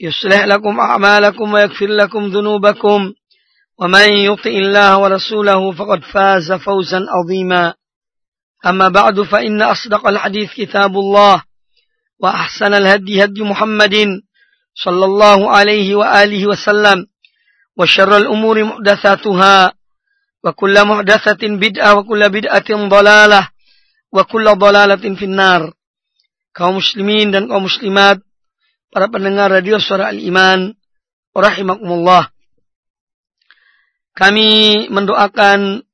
يصلح لكم أعمالكم ويغفر لكم ذنوبكم. ومن يطع الله ورسوله فقد فاز فوزا عظيما. أما بعد فإن أصدق الحديث كتاب الله وأحسن الهدي هدي محمد صلى الله عليه وآله وسلم وشر الأمور محدثاتها وكل محدثة بدعة وكل بدعة ضلالة وكل ضلالة في النار. kaum muslimin dan kaum muslimat para pendengar radio suara al-iman rahimakumullah. Kami mendoakan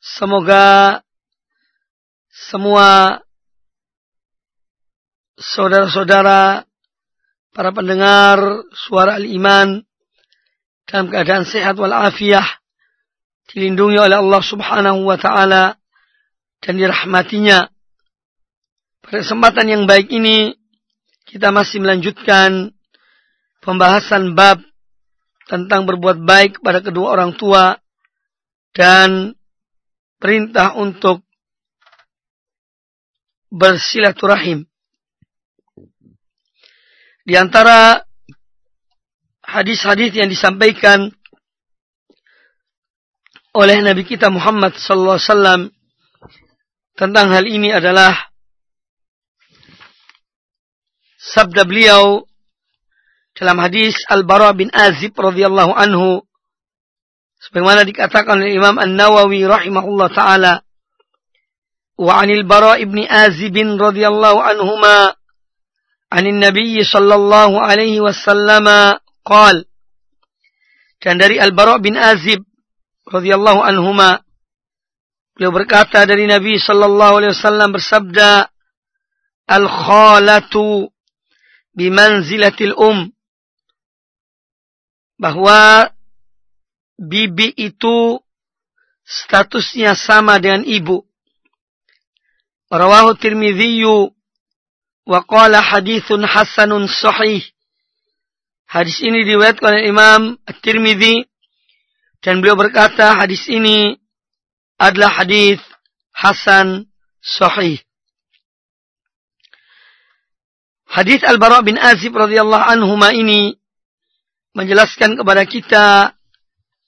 semoga semua saudara-saudara para pendengar suara al-iman dalam keadaan sehat walafiat dilindungi oleh Allah Subhanahu wa taala dan dirahmatinya. Pada kesempatan yang baik ini kita masih melanjutkan pembahasan bab tentang berbuat baik pada kedua orang tua dan perintah untuk bersilaturahim. Di antara hadis-hadis yang disampaikan oleh Nabi kita Muhammad sallallahu alaihi wasallam tentang hal ini adalah sabda beliau dalam hadis Al-Bara bin Azib radhiyallahu anhu sebagaimana dikatakan oleh Imam An-Nawawi rahimahullah taala wa 'anil Bara ibn Azib radhiyallahu anhuma 'anil Nabi sallallahu alaihi wasallam qal. Dan dari Al-Bara bin Azib radhiyallahu anhuma beliau berkata dari Nabi sallallahu alaihi wasallam bersabda al-khalatu bimanzilatil um bahwa bibi itu statusnya sama dengan ibu. Rawahu Tirmidzi wa qala haditsun hasanun sahih. Hadis ini diriwayatkan oleh Imam At-Tirmidzi dan beliau berkata hadis ini adalah hadis hasan sahih. Hadis Al-Bara bin Azib radhiyallahu anhu ini menjelaskan kepada kita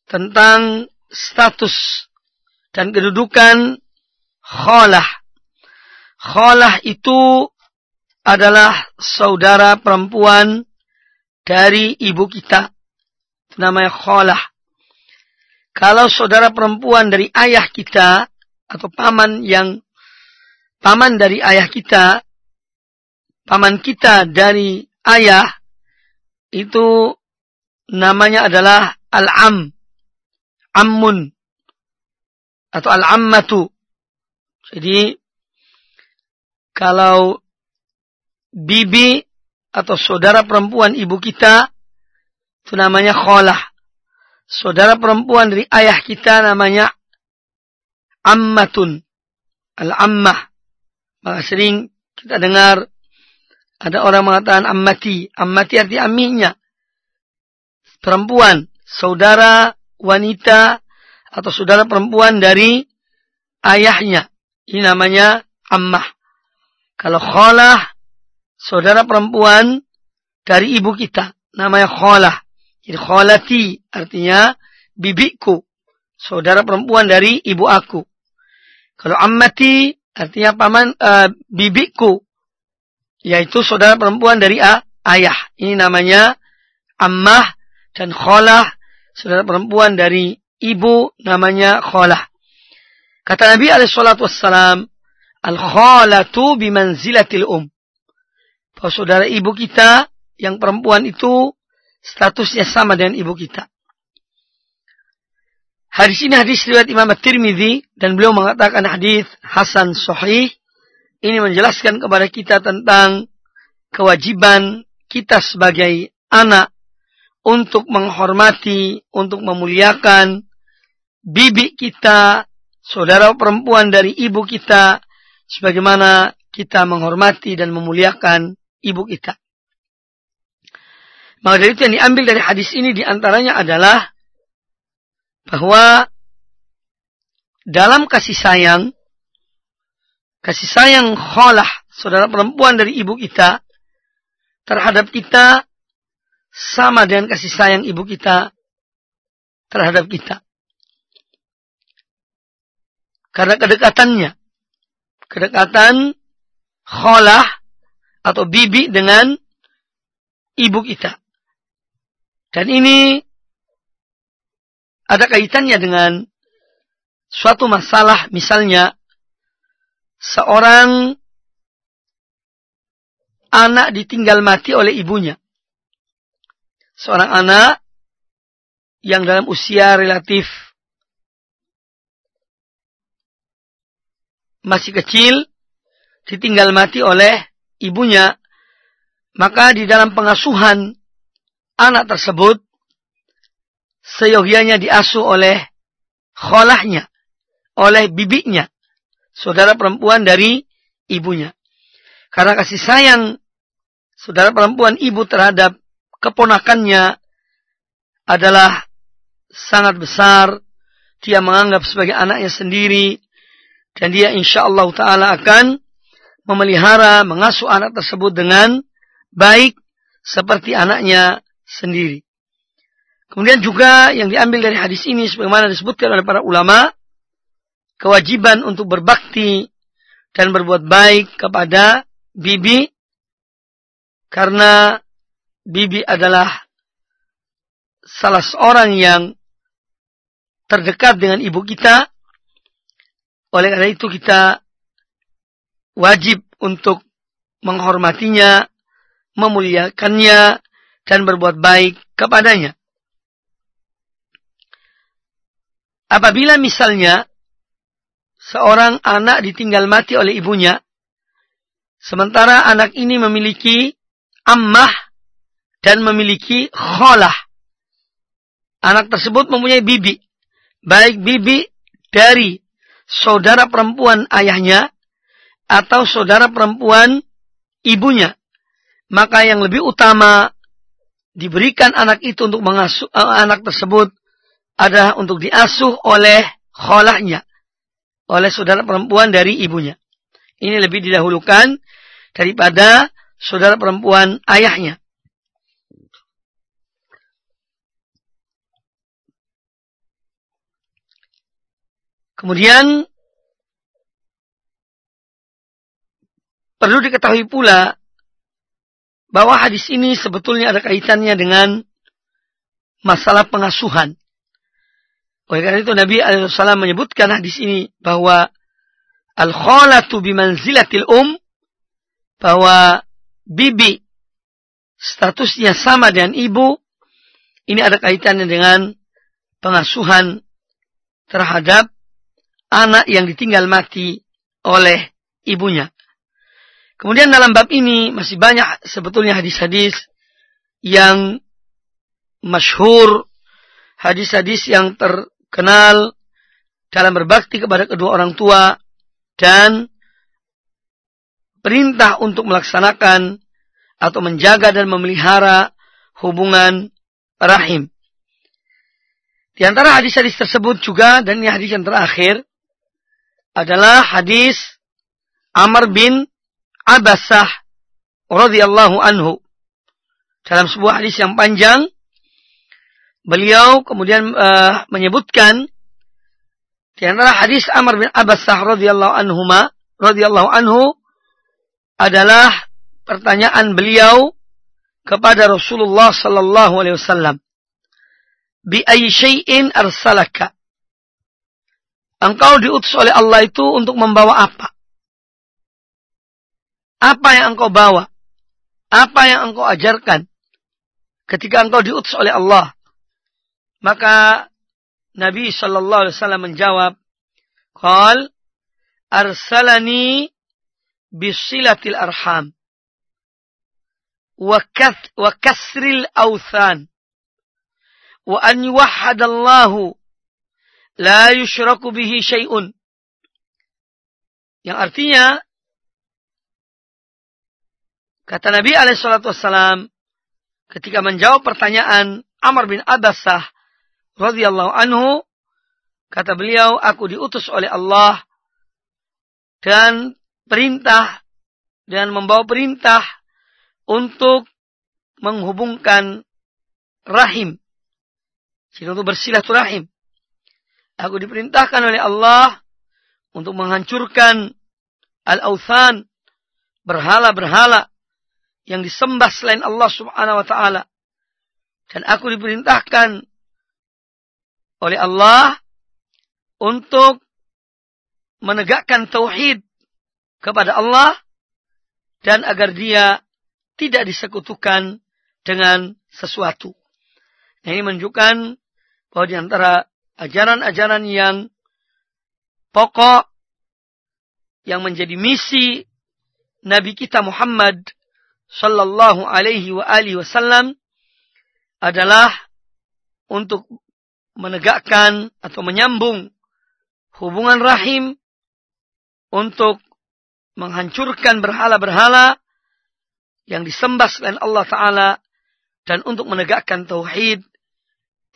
tentang status dan kedudukan khalah. Khalah itu adalah saudara perempuan dari ibu kita. Namanya khalah. Kalau saudara perempuan dari ayah kita atau paman yang paman dari ayah kita paman kita dari ayah itu namanya adalah al-am, ammun atau al-ammatu. Jadi kalau bibi atau saudara perempuan ibu kita itu namanya kholah. Saudara perempuan dari ayah kita namanya ammatun. Al-ammah. Maka sering kita dengar ada orang mengatakan ammati. Ammati arti aminya. Perempuan. Saudara wanita atau saudara perempuan dari ayahnya. Ini namanya ammah. Kalau kholah, saudara perempuan dari ibu kita. Namanya kholah. Jadi kholati artinya bibiku. Saudara perempuan dari ibu aku. Kalau ammati artinya paman uh, bibiku yaitu saudara perempuan dari a, ayah. Ini namanya ammah dan kholah, saudara perempuan dari ibu namanya kholah. Kata Nabi alaihi salatu wassalam, al-khalatu bimanzilatil um. Bahwa saudara ibu kita yang perempuan itu statusnya sama dengan ibu kita. Hadis ini hadis riwayat Imam At-Tirmidzi dan beliau mengatakan hadis hasan sahih. Ini menjelaskan kepada kita tentang kewajiban kita sebagai anak untuk menghormati, untuk memuliakan bibi kita, saudara perempuan dari ibu kita, sebagaimana kita menghormati dan memuliakan ibu kita. Maka dari itu yang diambil dari hadis ini di antaranya adalah bahwa dalam kasih sayang, kasih sayang kholah, saudara perempuan dari ibu kita, terhadap kita sama dengan kasih sayang ibu kita terhadap kita. Karena kedekatannya, kedekatan kholah atau bibi dengan ibu kita. Dan ini ada kaitannya dengan suatu masalah misalnya seorang anak ditinggal mati oleh ibunya. Seorang anak yang dalam usia relatif masih kecil ditinggal mati oleh ibunya, maka di dalam pengasuhan anak tersebut seyogianya diasuh oleh kholahnya, oleh bibinya, saudara perempuan dari ibunya. Karena kasih sayang saudara perempuan ibu terhadap keponakannya adalah sangat besar. Dia menganggap sebagai anaknya sendiri. Dan dia insya Allah ta'ala akan memelihara, mengasuh anak tersebut dengan baik seperti anaknya sendiri. Kemudian juga yang diambil dari hadis ini sebagaimana disebutkan oleh para ulama, kewajiban untuk berbakti dan berbuat baik kepada bibi karena bibi adalah salah seorang yang terdekat dengan ibu kita. Oleh karena itu kita wajib untuk menghormatinya, memuliakannya, dan berbuat baik kepadanya. Apabila misalnya seorang anak ditinggal mati oleh ibunya, sementara anak ini memiliki ammah dan memiliki kholah. Anak tersebut mempunyai bibi, baik bibi dari saudara perempuan ayahnya atau saudara perempuan ibunya. Maka yang lebih utama diberikan anak itu untuk mengasuh anak tersebut adalah untuk diasuh oleh kholahnya. Oleh saudara perempuan dari ibunya. Ini lebih didahulukan daripada saudara perempuan ayahnya. Kemudian perlu diketahui pula bahwa hadis ini sebetulnya ada kaitannya dengan masalah pengasuhan. Oleh karena itu Nabi SAW menyebutkan hadis ini bahwa al-khalatu bimanzilatil um bahwa bibi statusnya sama dengan ibu ini ada kaitannya dengan pengasuhan terhadap anak yang ditinggal mati oleh ibunya. Kemudian dalam bab ini masih banyak sebetulnya hadis-hadis yang masyhur, hadis-hadis yang ter, kenal dalam berbakti kepada kedua orang tua dan perintah untuk melaksanakan atau menjaga dan memelihara hubungan rahim. Di antara hadis-hadis tersebut juga dan ini hadis yang terakhir adalah hadis Amr bin Abbasah radhiyallahu anhu. Dalam sebuah hadis yang panjang beliau kemudian uh, menyebutkan di antara hadis Amr bin Abbasah radhiyallahu anhu radhiyallahu anhu adalah pertanyaan beliau kepada Rasulullah sallallahu alaihi wasallam, "Bi ayyi syai'in arsalaka?" Engkau diutus oleh Allah itu untuk membawa apa? Apa yang engkau bawa? Apa yang engkau ajarkan? Ketika engkau diutus oleh Allah. Maka Nabi Shallallahu Alaihi Wasallam menjawab, "Qal arsalani bisilatil arham wa kasril awthan wa an yuwahhadallahu la yushraku bihi syai'un." Yang artinya Kata Nabi alaihissalam ketika menjawab pertanyaan Amr bin Abbasah radhiyallahu anhu, kata beliau, aku diutus oleh Allah dan perintah dan membawa perintah untuk menghubungkan rahim. Jadi untuk bersilaturahim. Aku diperintahkan oleh Allah untuk menghancurkan al-authan, berhala-berhala yang disembah selain Allah Subhanahu wa taala. Dan aku diperintahkan oleh Allah untuk menegakkan tauhid kepada Allah dan agar dia tidak disekutukan dengan sesuatu. Nah, ini menunjukkan bahwa di antara ajaran-ajaran yang pokok yang menjadi misi Nabi kita Muhammad sallallahu alaihi wa alihi wasallam adalah untuk menegakkan atau menyambung hubungan rahim untuk menghancurkan berhala-berhala yang disembah selain Allah Ta'ala dan untuk menegakkan tauhid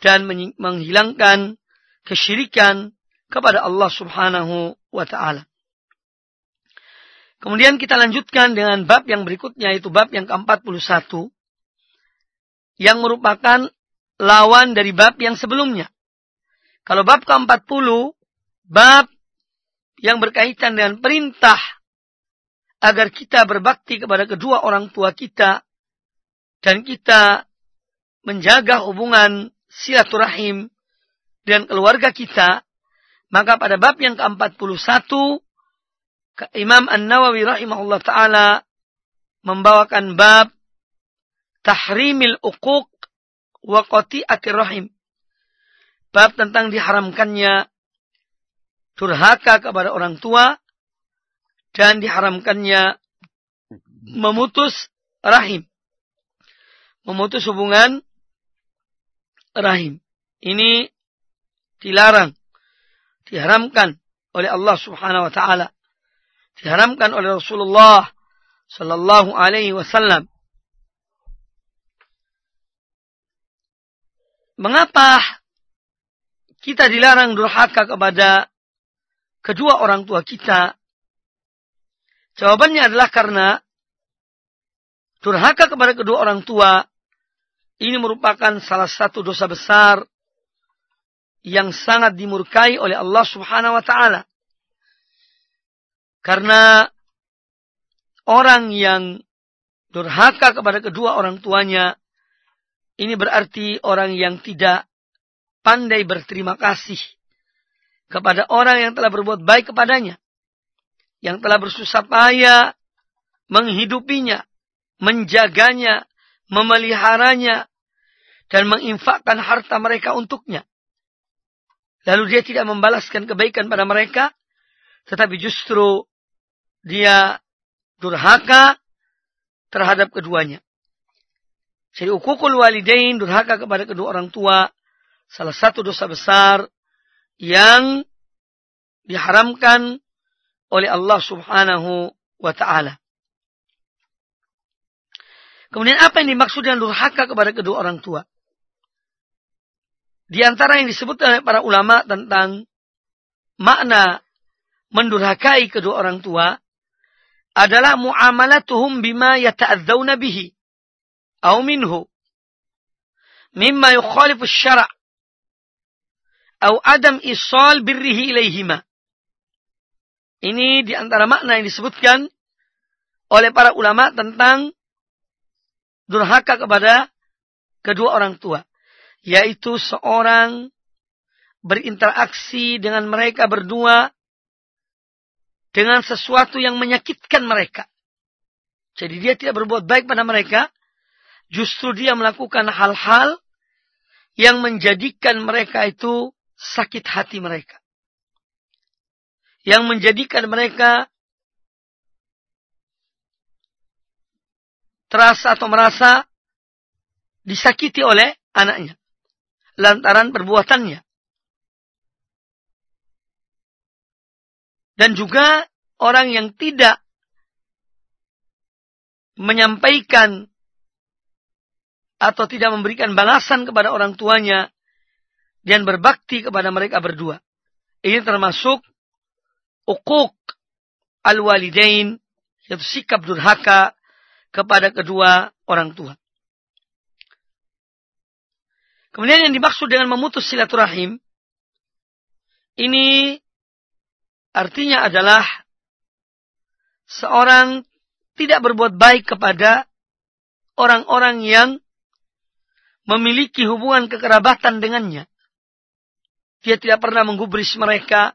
dan menghilangkan kesyirikan kepada Allah Subhanahu wa Ta'ala. Kemudian kita lanjutkan dengan bab yang berikutnya, itu bab yang ke-41. Yang merupakan lawan dari bab yang sebelumnya. Kalau bab ke-40, bab yang berkaitan dengan perintah agar kita berbakti kepada kedua orang tua kita dan kita menjaga hubungan silaturahim dan keluarga kita, maka pada bab yang ke-41 Imam An-Nawawi rahimahullah taala membawakan bab tahrimil uquq wa qati'atir rahim. Bab tentang diharamkannya durhaka kepada orang tua dan diharamkannya memutus rahim. Memutus hubungan rahim. Ini dilarang, diharamkan oleh Allah Subhanahu wa taala diharamkan oleh Rasulullah sallallahu alaihi wasallam. Mengapa kita dilarang durhaka kepada kedua orang tua kita? Jawabannya adalah karena durhaka kepada kedua orang tua ini merupakan salah satu dosa besar yang sangat dimurkai oleh Allah Subhanahu wa taala. Karena orang yang durhaka kepada kedua orang tuanya, ini berarti orang yang tidak pandai berterima kasih kepada orang yang telah berbuat baik kepadanya. Yang telah bersusah payah menghidupinya, menjaganya, memeliharanya, dan menginfakkan harta mereka untuknya. Lalu dia tidak membalaskan kebaikan pada mereka, tetapi justru dia durhaka terhadap keduanya. Jadi ukukul walidain durhaka kepada kedua orang tua salah satu dosa besar yang diharamkan oleh Allah Subhanahu wa taala. Kemudian apa yang dimaksud dengan durhaka kepada kedua orang tua? Di antara yang disebut oleh para ulama tentang makna mendurhakai kedua orang tua adalah muamalatuhum bima yata'adzawna bihi au minhu mimma yukhalifu syara' au adam isal birrihi ilaihima. Ini di antara makna yang disebutkan oleh para ulama tentang durhaka kepada kedua orang tua. Yaitu seorang berinteraksi dengan mereka berdua dengan sesuatu yang menyakitkan mereka. Jadi dia tidak berbuat baik pada mereka, justru dia melakukan hal-hal yang menjadikan mereka itu sakit hati mereka. Yang menjadikan mereka terasa atau merasa disakiti oleh anaknya. Lantaran perbuatannya. Dan juga orang yang tidak menyampaikan atau tidak memberikan balasan kepada orang tuanya dan berbakti kepada mereka berdua. Ini termasuk ukuk al-walidain, yaitu sikap durhaka kepada kedua orang tua. Kemudian yang dimaksud dengan memutus silaturahim, ini artinya adalah seorang tidak berbuat baik kepada orang-orang yang memiliki hubungan kekerabatan dengannya. Dia tidak pernah menggubris mereka.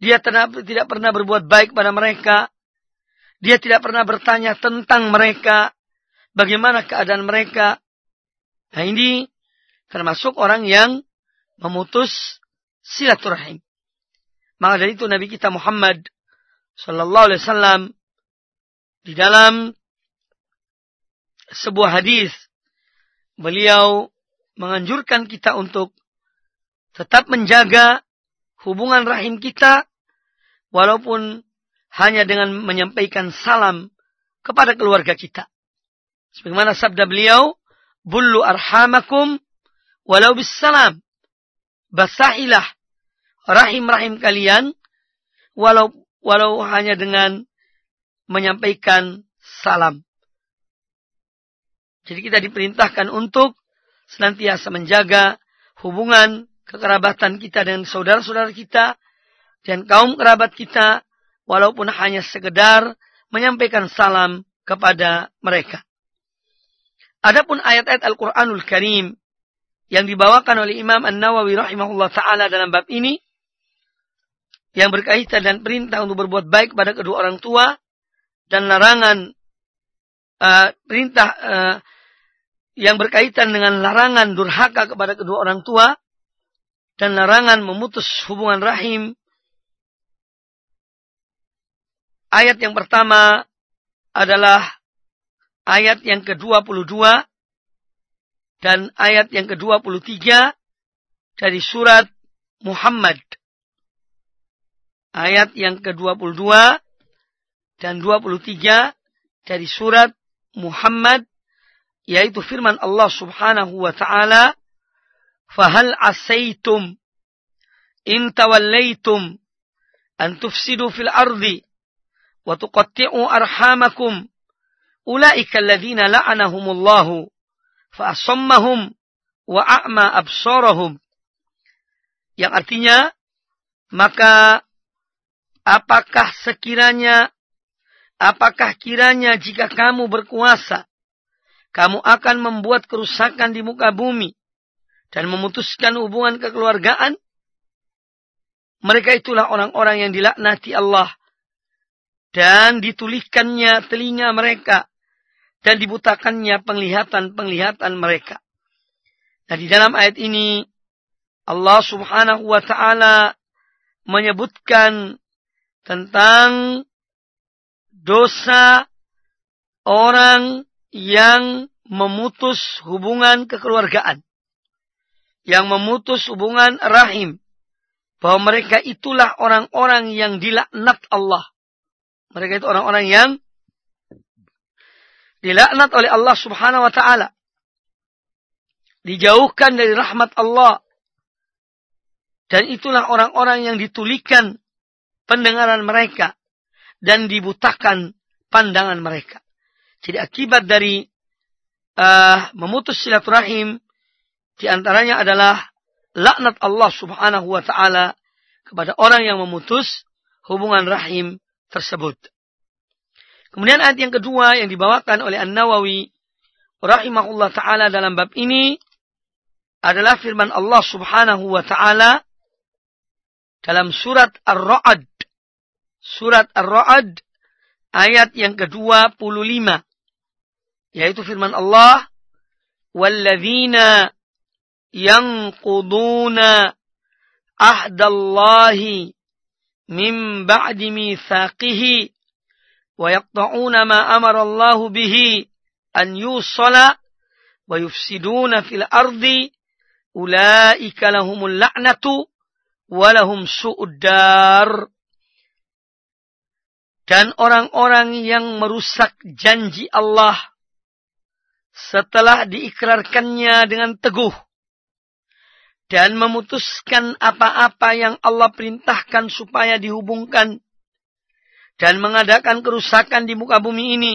Dia tidak pernah berbuat baik pada mereka. Dia tidak pernah bertanya tentang mereka. Bagaimana keadaan mereka. Nah ini termasuk orang yang memutus silaturahim. Maka dari itu Nabi kita Muhammad Sallallahu Alaihi Wasallam di dalam sebuah hadis beliau menganjurkan kita untuk tetap menjaga hubungan rahim kita walaupun hanya dengan menyampaikan salam kepada keluarga kita. Sebagaimana sabda beliau, "Bullu arhamakum walau bis salam." Basahilah rahim-rahim kalian walau walau hanya dengan menyampaikan salam. Jadi kita diperintahkan untuk senantiasa menjaga hubungan kekerabatan kita dengan saudara-saudara kita dan kaum kerabat kita walaupun hanya sekedar menyampaikan salam kepada mereka. Adapun ayat-ayat Al-Qur'anul Karim yang dibawakan oleh Imam An-Nawawi rahimahullah taala dalam bab ini yang berkaitan dan perintah untuk berbuat baik pada kedua orang tua dan larangan uh, perintah uh, yang berkaitan dengan larangan durhaka kepada kedua orang tua dan larangan memutus hubungan rahim. Ayat yang pertama adalah ayat yang ke-22 dan ayat yang ke-23 dari surat Muhammad. Ayat yang ke-22 dan 23 dari surat Muhammad yaitu firman Allah Subhanahu wa taala fahal asaitum? In tawallaitum an tufsidu fil ardi? Wa tuqatti'u arhamakum? Ulaika alladhina la'anahumullahu fa asammahum wa a'ma absarahum. Yang artinya maka apakah sekiranya Apakah kiranya jika kamu berkuasa, kamu akan membuat kerusakan di muka bumi dan memutuskan hubungan kekeluargaan? Mereka itulah orang-orang yang dilaknati Allah dan dituliskannya telinga mereka dan dibutakannya penglihatan-penglihatan mereka. Nah di dalam ayat ini Allah subhanahu wa ta'ala menyebutkan tentang dosa orang yang memutus hubungan kekeluargaan. Yang memutus hubungan rahim. Bahwa mereka itulah orang-orang yang dilaknat Allah. Mereka itu orang-orang yang dilaknat oleh Allah subhanahu wa ta'ala. Dijauhkan dari rahmat Allah. Dan itulah orang-orang yang ditulikan pendengaran mereka dan dibutakan pandangan mereka. Jadi akibat dari uh, memutus silaturahim di antaranya adalah laknat Allah Subhanahu wa taala kepada orang yang memutus hubungan rahim tersebut. Kemudian ayat yang kedua yang dibawakan oleh An-Nawawi rahimahullah taala dalam bab ini adalah firman Allah Subhanahu wa taala dalam surat Ar-Ra'd. Surat Ar-Ra'd ayat yang ke-25 yaitu firman Allah walladzina yanquduna ahdallahi min ba'di mithaqihi wa yaqta'una ma amara Allah bihi an yusala wa yufsiduna fil ardi ulaika lahumul la'natu wa lahum dan orang-orang yang merusak janji Allah setelah diikrarkannya dengan teguh dan memutuskan apa-apa yang Allah perintahkan supaya dihubungkan dan mengadakan kerusakan di muka bumi ini.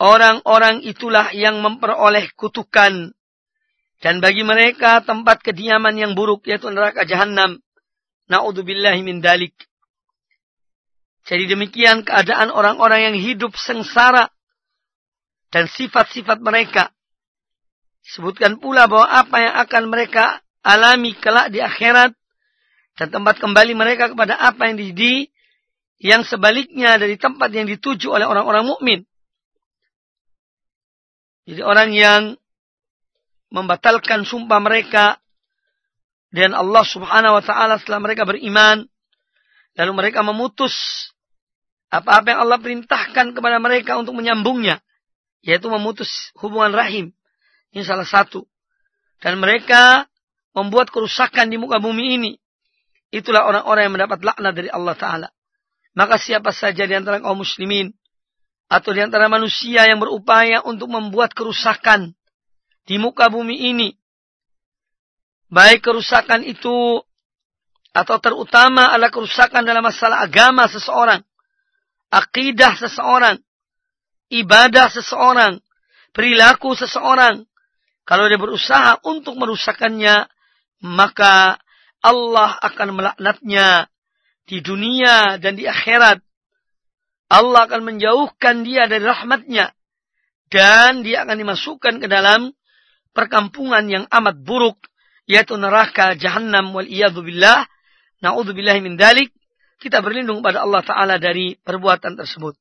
Orang-orang itulah yang memperoleh kutukan. Dan bagi mereka tempat kediaman yang buruk yaitu neraka jahanam. Na'udzubillahi min dalik. Jadi demikian keadaan orang-orang yang hidup sengsara dan sifat-sifat mereka. Sebutkan pula bahwa apa yang akan mereka alami kelak di akhirat dan tempat kembali mereka kepada apa yang di yang sebaliknya dari tempat yang dituju oleh orang-orang mukmin. Jadi orang yang membatalkan sumpah mereka dan Allah Subhanahu wa taala setelah mereka beriman lalu mereka memutus apa-apa yang Allah perintahkan kepada mereka untuk menyambungnya, yaitu memutus hubungan rahim. Ini salah satu. Dan mereka membuat kerusakan di muka bumi ini. Itulah orang-orang yang mendapat laknat dari Allah Ta'ala. Maka siapa saja di antara kaum muslimin atau di antara manusia yang berupaya untuk membuat kerusakan di muka bumi ini, baik kerusakan itu atau terutama adalah kerusakan dalam masalah agama seseorang, akidah seseorang, ibadah seseorang, perilaku seseorang. Kalau dia berusaha untuk merusakkannya, maka Allah akan melaknatnya di dunia dan di akhirat. Allah akan menjauhkan dia dari rahmatnya. Dan dia akan dimasukkan ke dalam perkampungan yang amat buruk. Yaitu neraka jahannam wal billah. Na'udzubillah min dalik kita berlindung pada Allah Ta'ala dari perbuatan tersebut.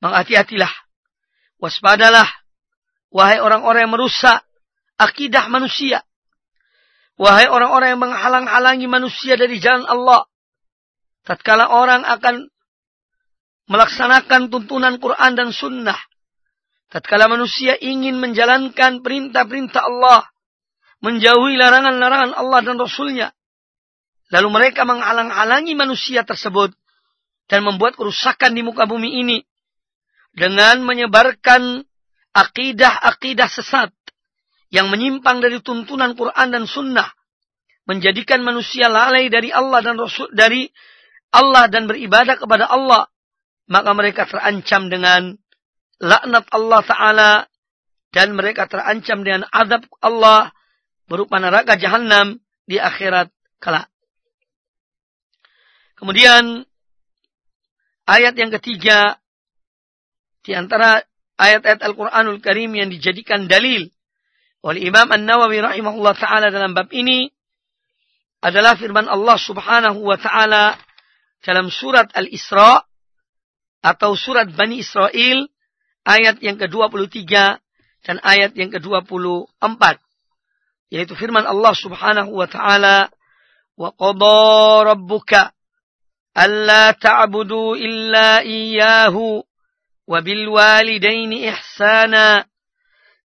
Menghati-hatilah. Waspadalah. Wahai orang-orang yang merusak akidah manusia. Wahai orang-orang yang menghalang-halangi manusia dari jalan Allah. Tatkala orang akan melaksanakan tuntunan Quran dan Sunnah. Tatkala manusia ingin menjalankan perintah-perintah Allah. Menjauhi larangan-larangan Allah dan Rasulnya. Lalu mereka menghalang-halangi manusia tersebut dan membuat kerusakan di muka bumi ini dengan menyebarkan akidah-akidah sesat yang menyimpang dari tuntunan Quran dan Sunnah, menjadikan manusia lalai dari Allah dan Rasul dari Allah dan beribadah kepada Allah, maka mereka terancam dengan laknat Allah Taala dan mereka terancam dengan adab Allah berupa neraka jahanam di akhirat kelak. Kemudian ayat yang ketiga di antara ayat-ayat Al-Qur'anul Karim yang dijadikan dalil oleh Imam An-Nawawi rahimahullah taala dalam bab ini adalah firman Allah Subhanahu wa taala dalam surat Al-Isra atau surat Bani Israel ayat yang ke-23 dan ayat yang ke-24 yaitu firman Allah Subhanahu wa taala wa qada rabbuka alla ta'budu illa iyyahu wa bil walidaini ihsana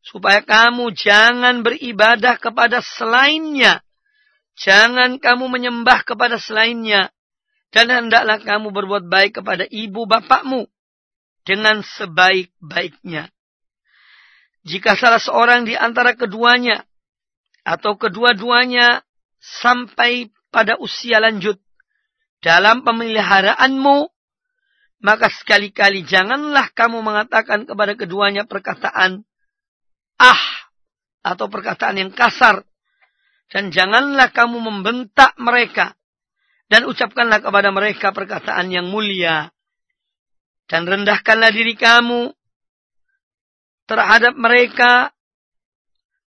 supaya kamu jangan beribadah kepada selainnya. Jangan kamu menyembah kepada selainnya. Dan hendaklah kamu berbuat baik kepada ibu bapakmu dengan sebaik-baiknya. Jika salah seorang di antara keduanya atau kedua-duanya sampai pada usia lanjut dalam pemeliharaanmu, maka sekali-kali janganlah kamu mengatakan kepada keduanya perkataan ah atau perkataan yang kasar dan janganlah kamu membentak mereka dan ucapkanlah kepada mereka perkataan yang mulia. Dan rendahkanlah diri kamu terhadap mereka.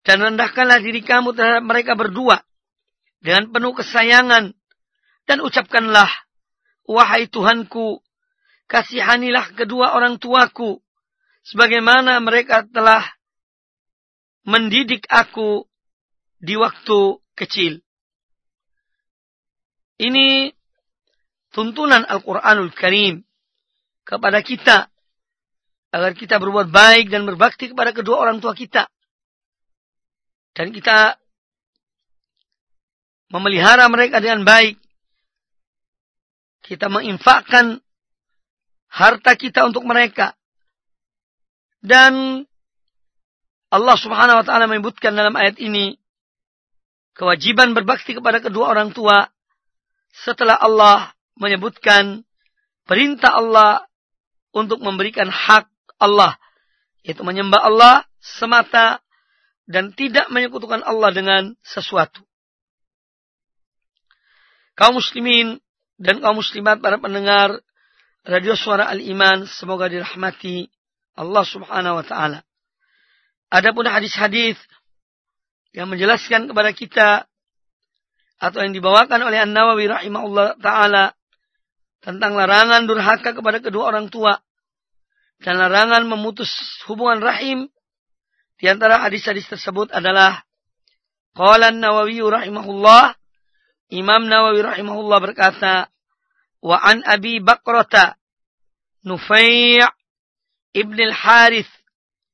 Dan rendahkanlah diri kamu terhadap mereka berdua. Dengan penuh kesayangan. Dan ucapkanlah, Wahai Tuhanku, kasihanilah kedua orang tuaku. Sebagaimana mereka telah mendidik aku di waktu kecil. Ini tuntunan Al-Quranul Karim kepada kita agar kita berbuat baik dan berbakti kepada kedua orang tua kita. Dan kita memelihara mereka dengan baik. Kita menginfakkan harta kita untuk mereka. Dan Allah subhanahu wa ta'ala menyebutkan dalam ayat ini kewajiban berbakti kepada kedua orang tua setelah Allah menyebutkan perintah Allah untuk memberikan hak Allah, yaitu menyembah Allah semata dan tidak menyekutukan Allah dengan sesuatu. Kaum muslimin dan kaum muslimat para pendengar radio suara al-iman semoga dirahmati Allah Subhanahu wa taala. Adapun hadis-hadis yang menjelaskan kepada kita atau yang dibawakan oleh An-Nawawi rahimahullah taala tentang larangan durhaka kepada kedua orang tua dan larangan memutus hubungan rahim di antara hadis-hadis tersebut adalah qala An-Nawawi rahimahullah Imam Nawawi rahimahullah berkata wa an Abi Bakrata Nufai' ibn al-Harith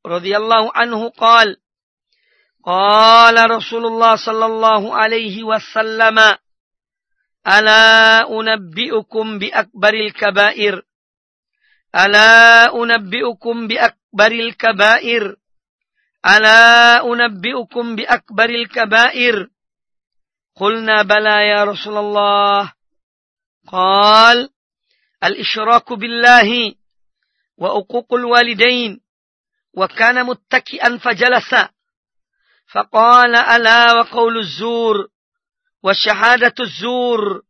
radhiyallahu anhu qala قال رسول الله صلى الله عليه وسلم ألا أنبئكم بأكبر الكبائر؟ ألا أنبئكم بأكبر الكبائر؟ ألا أنبئكم بأكبر الكبائر؟ قلنا بلى يا رسول الله. قال الإشراك بالله وعقوق الوالدين وكان متكئا فجلس. فقال ألا وقول الزور وشهادة الزور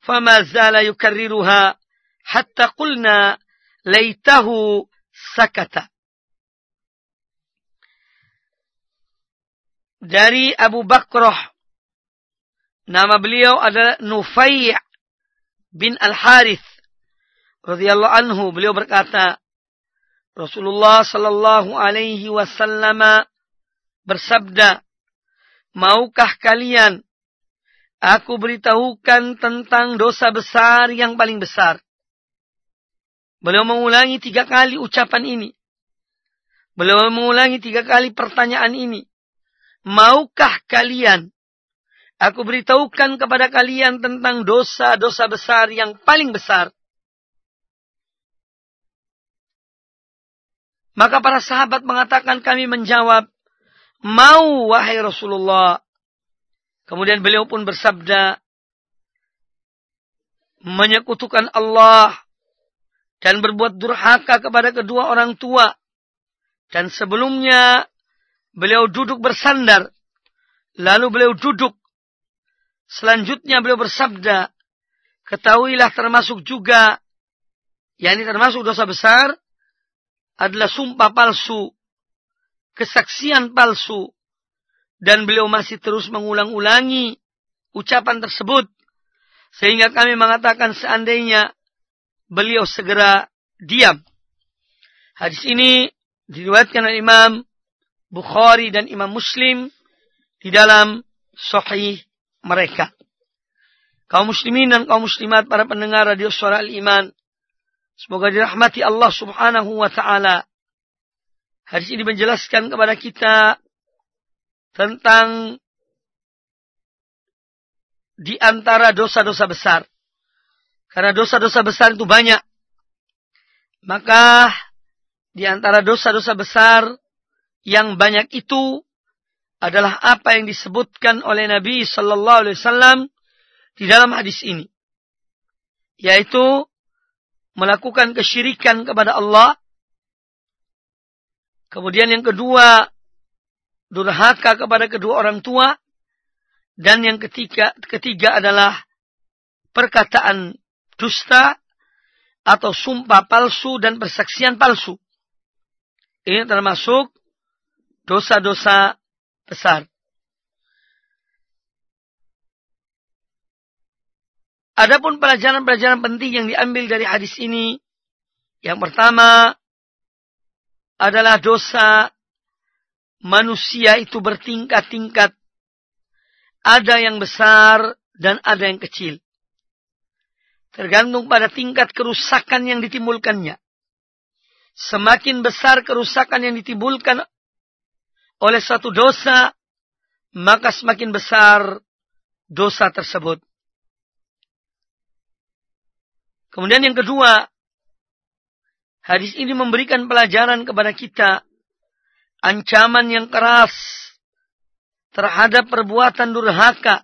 فما زال يكررها حتى قلنا ليته سكت. داري أبو بكره نام بليو نفيع بن الحارث رضي الله عنه بليو بركاته. Rasulullah sallallahu alaihi wasallam bersabda, Maukah kalian aku beritahukan tentang dosa besar yang paling besar? Beliau mengulangi tiga kali ucapan ini. Beliau mengulangi tiga kali pertanyaan ini. Maukah kalian aku beritahukan kepada kalian tentang dosa-dosa besar yang paling besar? Maka para sahabat mengatakan kami menjawab, Mau wahai Rasulullah. Kemudian beliau pun bersabda, menyekutukan Allah dan berbuat durhaka kepada kedua orang tua. Dan sebelumnya beliau duduk bersandar. Lalu beliau duduk. Selanjutnya beliau bersabda, ketahuilah termasuk juga, yakni termasuk dosa besar, adalah sumpah palsu kesaksian palsu. Dan beliau masih terus mengulang-ulangi ucapan tersebut. Sehingga kami mengatakan seandainya beliau segera diam. Hadis ini diriwayatkan oleh Imam Bukhari dan Imam Muslim di dalam sahih mereka. Kaum muslimin dan kaum muslimat para pendengar radio suara al-iman. Semoga dirahmati Allah subhanahu wa ta'ala. Hadis ini menjelaskan kepada kita tentang di antara dosa-dosa besar. Karena dosa-dosa besar itu banyak. Maka di antara dosa-dosa besar yang banyak itu adalah apa yang disebutkan oleh Nabi Sallallahu Alaihi Wasallam di dalam hadis ini, yaitu melakukan kesyirikan kepada Allah. Kemudian yang kedua, durhaka kepada kedua orang tua. Dan yang ketiga, ketiga adalah perkataan dusta atau sumpah palsu dan persaksian palsu. Ini termasuk dosa-dosa besar. Adapun pelajaran-pelajaran penting yang diambil dari hadis ini, yang pertama adalah dosa manusia itu bertingkat-tingkat. Ada yang besar dan ada yang kecil. Tergantung pada tingkat kerusakan yang ditimbulkannya. Semakin besar kerusakan yang ditimbulkan oleh satu dosa, maka semakin besar dosa tersebut. Kemudian yang kedua, hadis ini memberikan pelajaran kepada kita ancaman yang keras terhadap perbuatan durhaka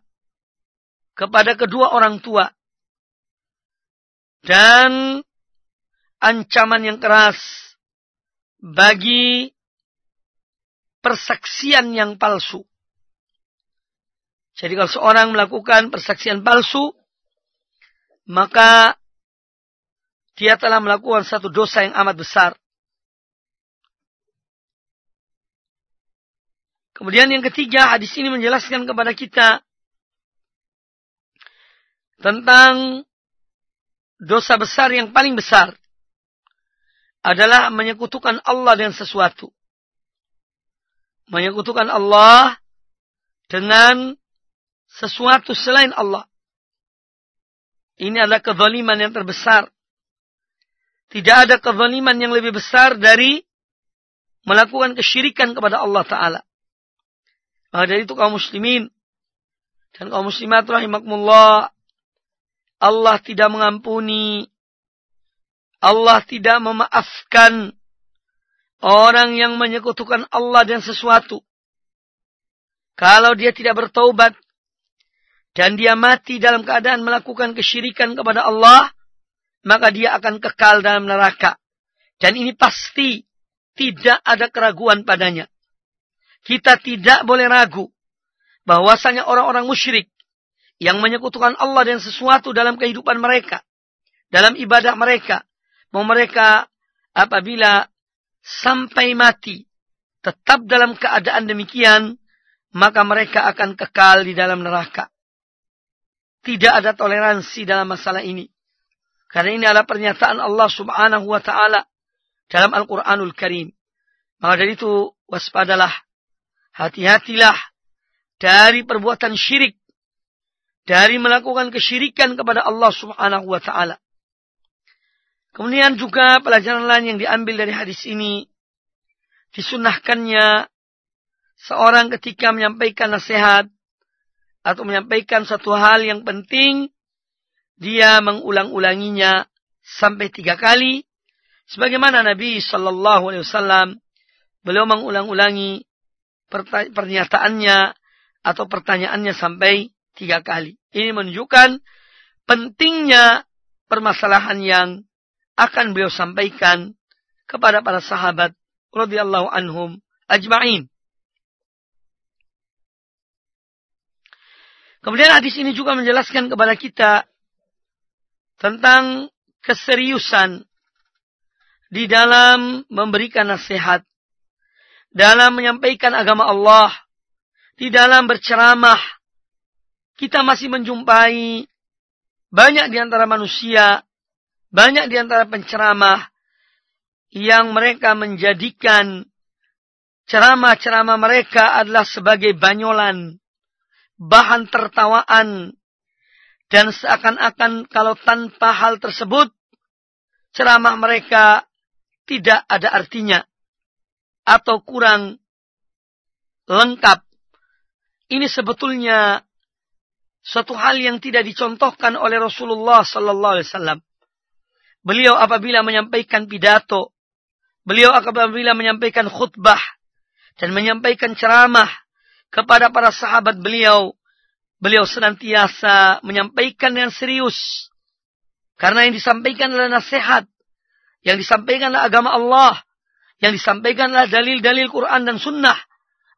kepada kedua orang tua dan ancaman yang keras bagi persaksian yang palsu. Jadi kalau seorang melakukan persaksian palsu, maka dia telah melakukan satu dosa yang amat besar. Kemudian yang ketiga, hadis ini menjelaskan kepada kita tentang dosa besar yang paling besar adalah menyekutukan Allah dengan sesuatu menyekutukan Allah dengan sesuatu selain Allah. Ini adalah kezaliman yang terbesar. Tidak ada kezaliman yang lebih besar dari melakukan kesyirikan kepada Allah Ta'ala. Maka dari itu kaum muslimin dan kaum muslimat rahimakumullah. Allah tidak mengampuni. Allah tidak memaafkan Orang yang menyekutukan Allah dan sesuatu. Kalau dia tidak bertaubat. Dan dia mati dalam keadaan melakukan kesyirikan kepada Allah. Maka dia akan kekal dalam neraka. Dan ini pasti tidak ada keraguan padanya. Kita tidak boleh ragu bahwasanya orang-orang musyrik yang menyekutukan Allah dan sesuatu dalam kehidupan mereka, dalam ibadah mereka, mau mereka apabila sampai mati, tetap dalam keadaan demikian, maka mereka akan kekal di dalam neraka. Tidak ada toleransi dalam masalah ini. Karena ini adalah pernyataan Allah subhanahu wa ta'ala dalam Al-Quranul Karim. Maka dari itu waspadalah, hati-hatilah dari perbuatan syirik, dari melakukan kesyirikan kepada Allah subhanahu wa ta'ala. Kemudian juga pelajaran lain yang diambil dari hadis ini. Disunahkannya seorang ketika menyampaikan nasihat atau menyampaikan satu hal yang penting, dia mengulang-ulanginya sampai tiga kali. Sebagaimana Nabi Shallallahu Alaihi Wasallam beliau mengulang-ulangi pernyataannya atau pertanyaannya sampai tiga kali. Ini menunjukkan pentingnya permasalahan yang akan beliau sampaikan kepada para sahabat radhiyallahu anhum ajma'in. Kemudian hadis ini juga menjelaskan kepada kita tentang keseriusan di dalam memberikan nasihat, dalam menyampaikan agama Allah, di dalam berceramah. Kita masih menjumpai banyak di antara manusia banyak di antara penceramah yang mereka menjadikan ceramah-ceramah mereka adalah sebagai banyolan, bahan tertawaan, dan seakan-akan kalau tanpa hal tersebut, ceramah mereka tidak ada artinya atau kurang lengkap. Ini sebetulnya suatu hal yang tidak dicontohkan oleh Rasulullah sallallahu alaihi wasallam. Beliau apabila menyampaikan pidato, beliau apabila menyampaikan khutbah dan menyampaikan ceramah, kepada para sahabat beliau, beliau senantiasa menyampaikan dengan serius. Karena yang disampaikan adalah nasihat. Yang disampaikan adalah agama Allah. Yang disampaikan adalah dalil-dalil Quran dan Sunnah.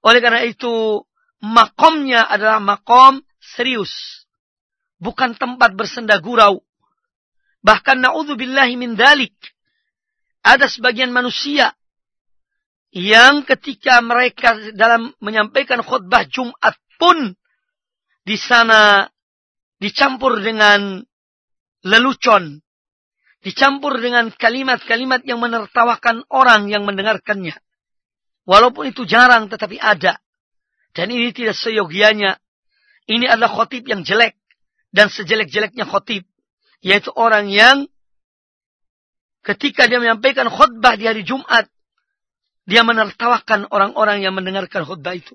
Oleh karena itu, makomnya adalah makom serius. Bukan tempat bersenda gurau. Bahkan na'udzubillahi min dalik. Ada sebagian manusia yang ketika mereka dalam menyampaikan khutbah Jumat pun di sana dicampur dengan lelucon, dicampur dengan kalimat-kalimat yang menertawakan orang yang mendengarkannya. Walaupun itu jarang tetapi ada. Dan ini tidak seyogianya. Ini adalah khotib yang jelek dan sejelek-jeleknya khotib. Yaitu orang yang ketika dia menyampaikan khutbah di hari Jumat, dia menertawakan orang-orang yang mendengarkan khutbah itu.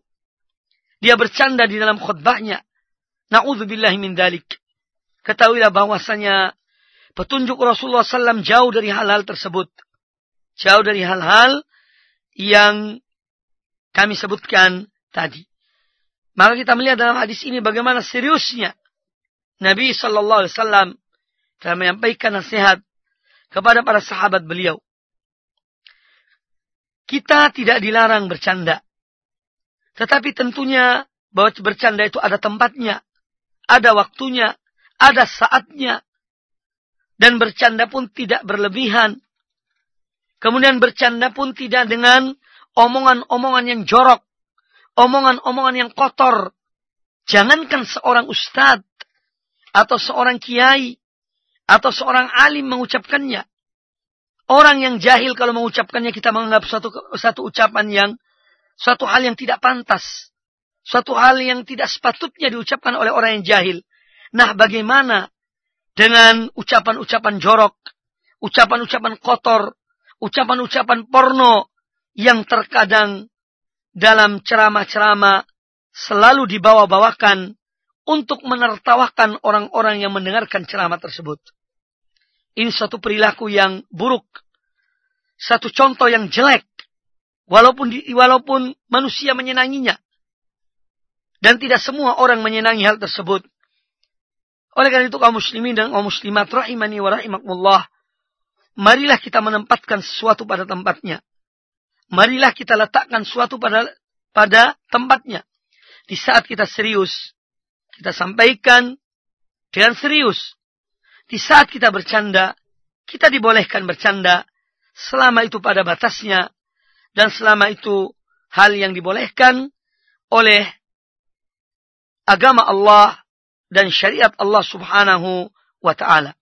Dia bercanda di dalam khutbahnya. Na'udzubillah min dalik. Ketahuilah bahwasanya petunjuk Rasulullah SAW jauh dari hal-hal tersebut. Jauh dari hal-hal yang kami sebutkan tadi. Maka kita melihat dalam hadis ini bagaimana seriusnya Nabi Shallallahu Alaihi Wasallam telah menyampaikan nasihat kepada para sahabat beliau. Kita tidak dilarang bercanda. Tetapi tentunya bahwa bercanda itu ada tempatnya, ada waktunya, ada saatnya. Dan bercanda pun tidak berlebihan. Kemudian bercanda pun tidak dengan omongan-omongan yang jorok, omongan-omongan yang kotor. Jangankan seorang ustadz atau seorang kiai atau seorang alim mengucapkannya. Orang yang jahil kalau mengucapkannya kita menganggap suatu satu ucapan yang suatu hal yang tidak pantas. Suatu hal yang tidak sepatutnya diucapkan oleh orang yang jahil. Nah, bagaimana dengan ucapan-ucapan jorok, ucapan-ucapan kotor, ucapan-ucapan porno yang terkadang dalam ceramah-ceramah selalu dibawa-bawakan untuk menertawakan orang-orang yang mendengarkan ceramah tersebut. Ini suatu perilaku yang buruk. Satu contoh yang jelek. Walaupun di, walaupun manusia menyenanginya. Dan tidak semua orang menyenangi hal tersebut. Oleh karena itu kaum muslimin dan kaum muslimat rahimani wa rahimakumullah. Marilah kita menempatkan sesuatu pada tempatnya. Marilah kita letakkan sesuatu pada pada tempatnya. Di saat kita serius, kita sampaikan dengan serius di saat kita bercanda, kita dibolehkan bercanda selama itu pada batasnya dan selama itu hal yang dibolehkan oleh agama Allah dan syariat Allah Subhanahu wa taala.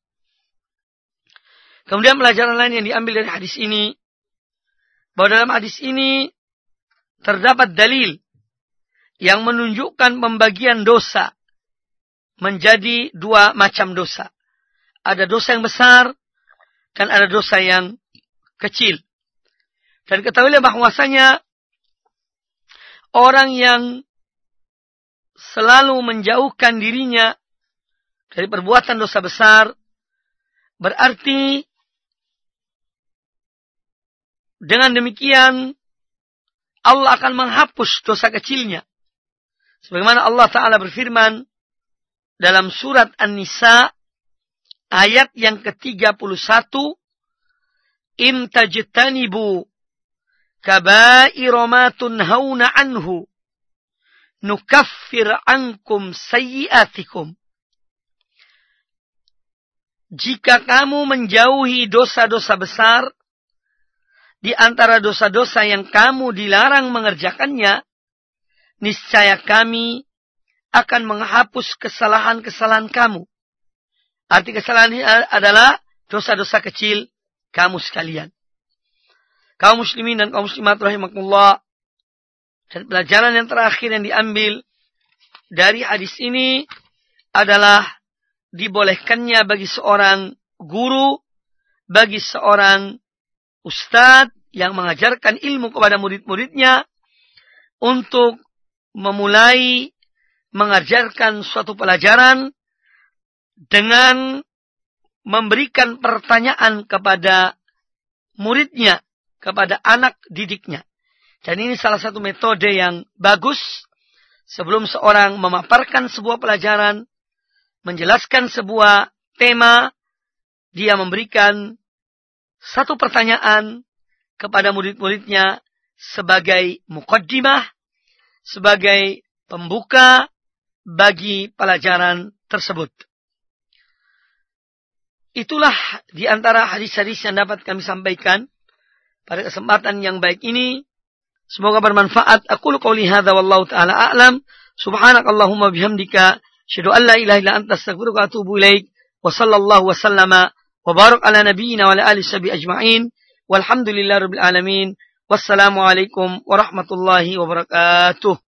Kemudian pelajaran lain yang diambil dari hadis ini bahwa dalam hadis ini terdapat dalil yang menunjukkan pembagian dosa menjadi dua macam dosa ada dosa yang besar dan ada dosa yang kecil. Dan ketahuilah bahwasanya orang yang selalu menjauhkan dirinya dari perbuatan dosa besar berarti dengan demikian Allah akan menghapus dosa kecilnya. Sebagaimana Allah Ta'ala berfirman dalam surat An-Nisa ayat yang ke-31 in tajtanibu ma tunhauna anhu nukaffir ankum sayyiatikum jika kamu menjauhi dosa-dosa besar di antara dosa-dosa yang kamu dilarang mengerjakannya niscaya kami akan menghapus kesalahan-kesalahan kamu Arti kesalahan ini adalah dosa-dosa kecil kamu sekalian. Kaum muslimin dan kaum muslimat rahimakumullah. Dan pelajaran yang terakhir yang diambil dari hadis ini adalah dibolehkannya bagi seorang guru, bagi seorang ustadz yang mengajarkan ilmu kepada murid-muridnya untuk memulai mengajarkan suatu pelajaran dengan memberikan pertanyaan kepada muridnya, kepada anak didiknya. Dan ini salah satu metode yang bagus sebelum seorang memaparkan sebuah pelajaran, menjelaskan sebuah tema, dia memberikan satu pertanyaan kepada murid-muridnya sebagai mukaddimah, sebagai pembuka bagi pelajaran tersebut. Itulah di antara hadis-hadis yang dapat kami sampaikan pada kesempatan yang baik ini. Semoga bermanfaat. Aku lu qauli hadza wallahu taala a'lam. Subhanakallahumma bihamdika asyhadu an la ilaha illa anta astaghfiruka wa atubu ilaik. Wa sallallahu wa sallama wa barak ala nabiyyina wa ala alihi ajma'in. Walhamdulillahirabbil alamin. Wassalamualaikum warahmatullahi wabarakatuh.